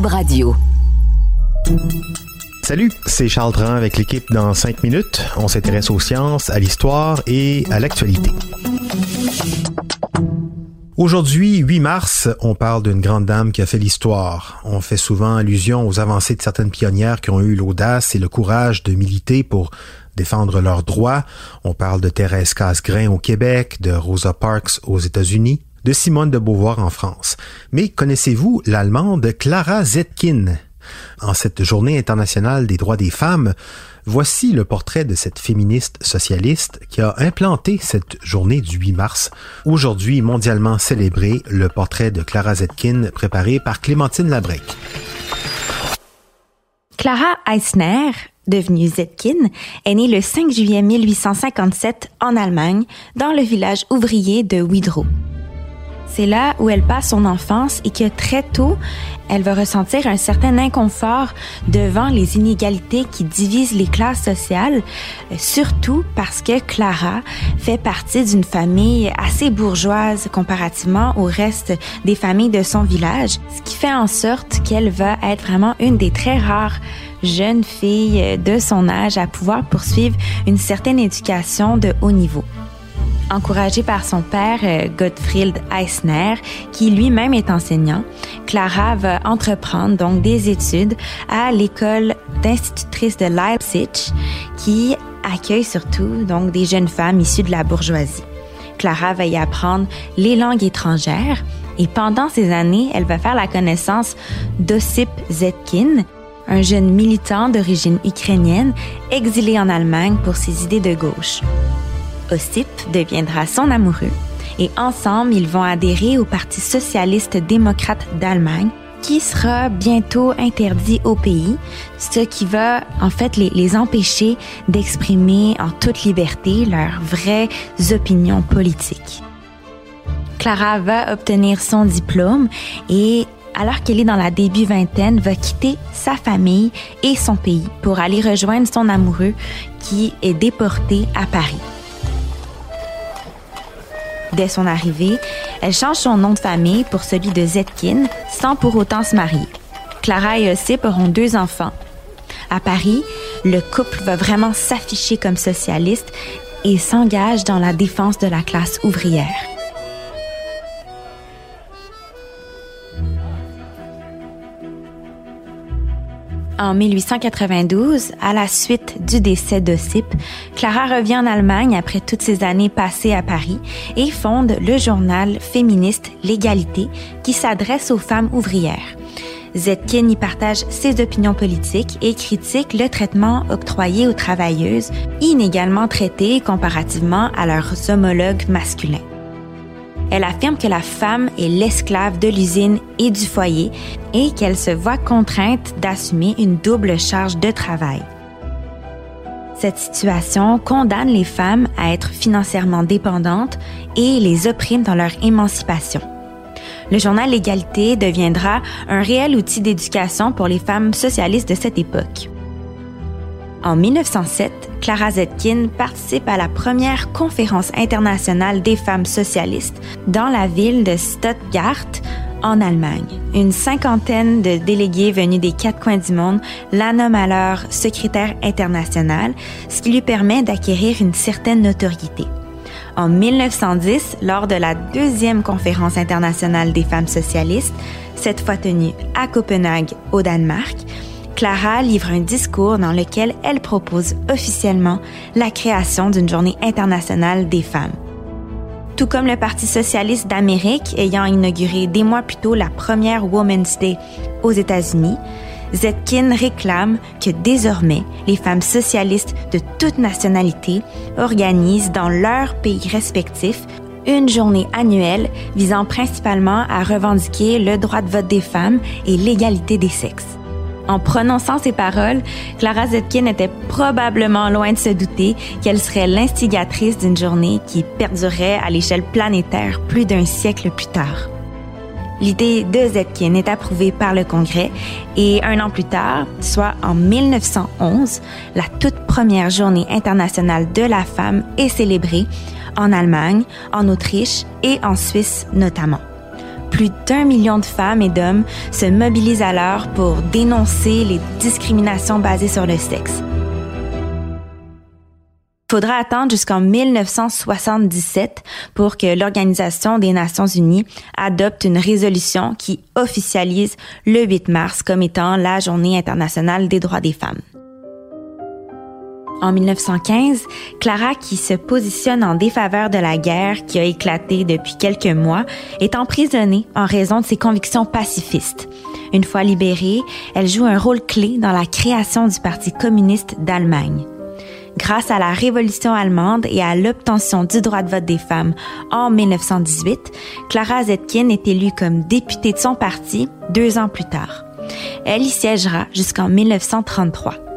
Radio. Salut, c'est Charles Dran avec l'équipe dans 5 minutes. On s'intéresse aux sciences, à l'histoire et à l'actualité. Aujourd'hui, 8 mars, on parle d'une grande dame qui a fait l'histoire. On fait souvent allusion aux avancées de certaines pionnières qui ont eu l'audace et le courage de militer pour défendre leurs droits. On parle de Thérèse Casgrain au Québec, de Rosa Parks aux États-Unis, de Simone de Beauvoir en France. Mais connaissez-vous l'allemande Clara Zetkin? En cette journée internationale des droits des femmes, voici le portrait de cette féministe socialiste qui a implanté cette journée du 8 mars, aujourd'hui mondialement célébrée, le portrait de Clara Zetkin préparé par Clémentine Labrec. Clara Eisner, devenue Zetkin, est née le 5 juillet 1857 en Allemagne, dans le village ouvrier de Widrow. C'est là où elle passe son enfance et que très tôt, elle va ressentir un certain inconfort devant les inégalités qui divisent les classes sociales, surtout parce que Clara fait partie d'une famille assez bourgeoise comparativement au reste des familles de son village, ce qui fait en sorte qu'elle va être vraiment une des très rares jeunes filles de son âge à pouvoir poursuivre une certaine éducation de haut niveau. Encouragée par son père, euh, Gottfried Eisner, qui lui-même est enseignant, Clara va entreprendre donc des études à l'école d'institutrice de Leipzig, qui accueille surtout donc des jeunes femmes issues de la bourgeoisie. Clara va y apprendre les langues étrangères et pendant ces années, elle va faire la connaissance d'Ossip Zetkin, un jeune militant d'origine ukrainienne exilé en Allemagne pour ses idées de gauche. Ossip deviendra son amoureux et ensemble, ils vont adhérer au Parti socialiste démocrate d'Allemagne qui sera bientôt interdit au pays, ce qui va en fait les, les empêcher d'exprimer en toute liberté leurs vraies opinions politiques. Clara va obtenir son diplôme et alors qu'elle est dans la début vingtaine, va quitter sa famille et son pays pour aller rejoindre son amoureux qui est déporté à Paris. Dès son arrivée, elle change son nom de famille pour celui de Zetkin sans pour autant se marier. Clara et Ossip auront deux enfants. À Paris, le couple va vraiment s'afficher comme socialiste et s'engage dans la défense de la classe ouvrière. En 1892, à la suite du décès d'Ossip, Clara revient en Allemagne après toutes ces années passées à Paris et fonde le journal féministe L'égalité qui s'adresse aux femmes ouvrières. Zetkin y partage ses opinions politiques et critique le traitement octroyé aux travailleuses, inégalement traitées comparativement à leurs homologues masculins. Elle affirme que la femme est l'esclave de l'usine et du foyer et qu'elle se voit contrainte d'assumer une double charge de travail. Cette situation condamne les femmes à être financièrement dépendantes et les opprime dans leur émancipation. Le journal L'égalité deviendra un réel outil d'éducation pour les femmes socialistes de cette époque. En 1907, Clara Zetkin participe à la première conférence internationale des femmes socialistes dans la ville de Stuttgart, en Allemagne. Une cinquantaine de délégués venus des quatre coins du monde la nomment alors secrétaire internationale, ce qui lui permet d'acquérir une certaine notoriété. En 1910, lors de la deuxième conférence internationale des femmes socialistes, cette fois tenue à Copenhague, au Danemark, Clara livre un discours dans lequel elle propose officiellement la création d'une journée internationale des femmes. Tout comme le Parti socialiste d'Amérique ayant inauguré des mois plus tôt la première Women's Day aux États-Unis, Zetkin réclame que désormais les femmes socialistes de toute nationalité organisent dans leurs pays respectifs une journée annuelle visant principalement à revendiquer le droit de vote des femmes et l'égalité des sexes. En prononçant ces paroles, Clara Zetkin était probablement loin de se douter qu'elle serait l'instigatrice d'une journée qui perdurerait à l'échelle planétaire plus d'un siècle plus tard. L'idée de Zetkin est approuvée par le Congrès et un an plus tard, soit en 1911, la toute première journée internationale de la femme est célébrée en Allemagne, en Autriche et en Suisse notamment. Plus d'un million de femmes et d'hommes se mobilisent alors pour dénoncer les discriminations basées sur le sexe. Il faudra attendre jusqu'en 1977 pour que l'Organisation des Nations Unies adopte une résolution qui officialise le 8 mars comme étant la Journée internationale des droits des femmes. En 1915, Clara, qui se positionne en défaveur de la guerre qui a éclaté depuis quelques mois, est emprisonnée en raison de ses convictions pacifistes. Une fois libérée, elle joue un rôle clé dans la création du Parti communiste d'Allemagne. Grâce à la Révolution allemande et à l'obtention du droit de vote des femmes en 1918, Clara Zetkin est élue comme députée de son parti deux ans plus tard. Elle y siégera jusqu'en 1933.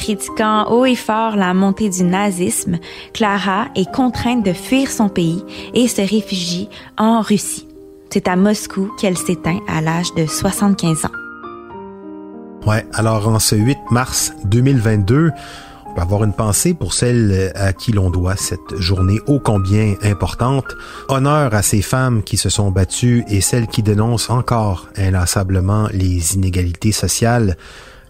Critiquant haut et fort la montée du nazisme, Clara est contrainte de fuir son pays et se réfugie en Russie. C'est à Moscou qu'elle s'éteint à l'âge de 75 ans. Ouais, alors en ce 8 mars 2022, on peut avoir une pensée pour celles à qui l'on doit cette journée ô combien importante. Honneur à ces femmes qui se sont battues et celles qui dénoncent encore inlassablement les inégalités sociales.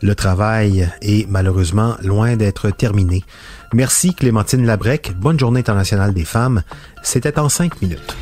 Le travail est malheureusement loin d'être terminé. Merci Clémentine Labrec. Bonne journée internationale des femmes. C'était en cinq minutes.